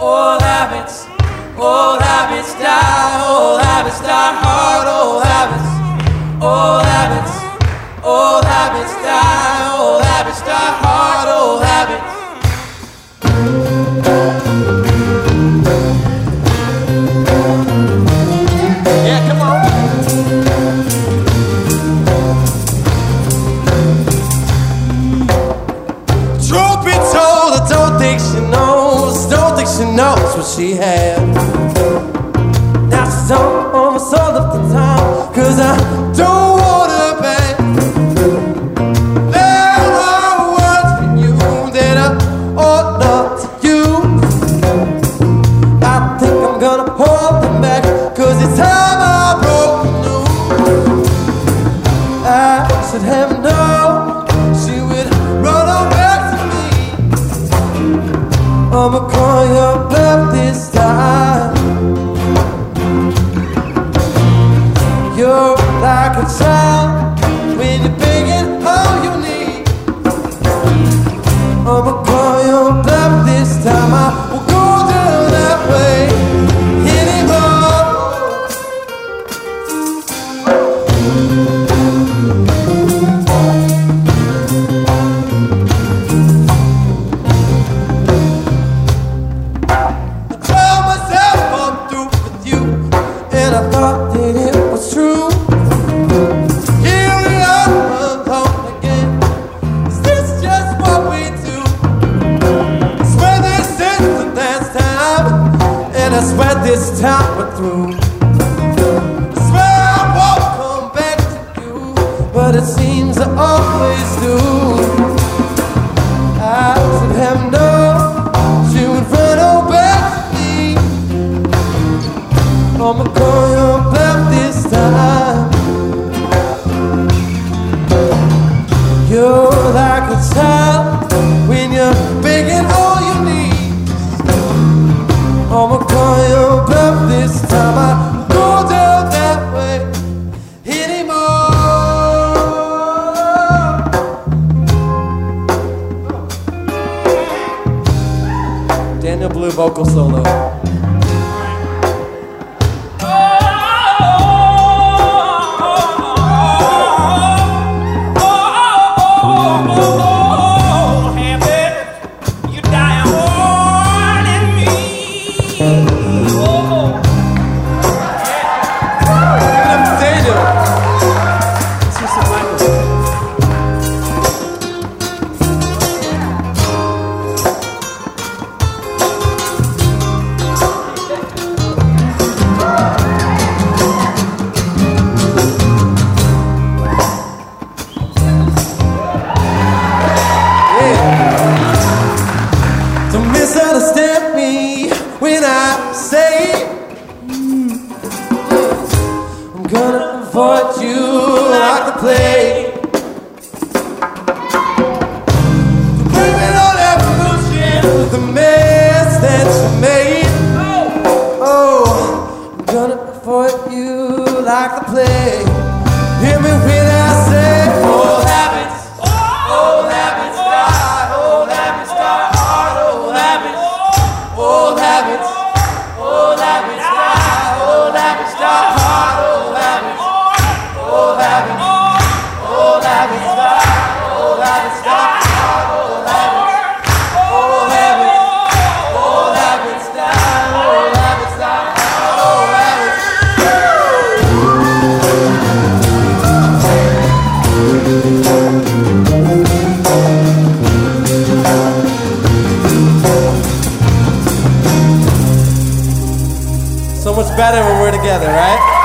Old habits, old habits die, old habits die hard, old habits, old habits, old habits die, old habits die hard, old habits. Knows what she had. Now she's on almost all of the time, cause I don't want her back. There are words for you that I ought not to use. I think I'm gonna hold them back, cause it's time I broke the news. I should have known she would run on back to me. I'ma call your this time. You're like a child when you're begging all you need. I'ma call your bluff this time. I will go down that way. This time we're through. I swear I won't come back to you, but it seems I always do. vocal solo. You like the plague. Bullshit with the mess that better when we're together, right?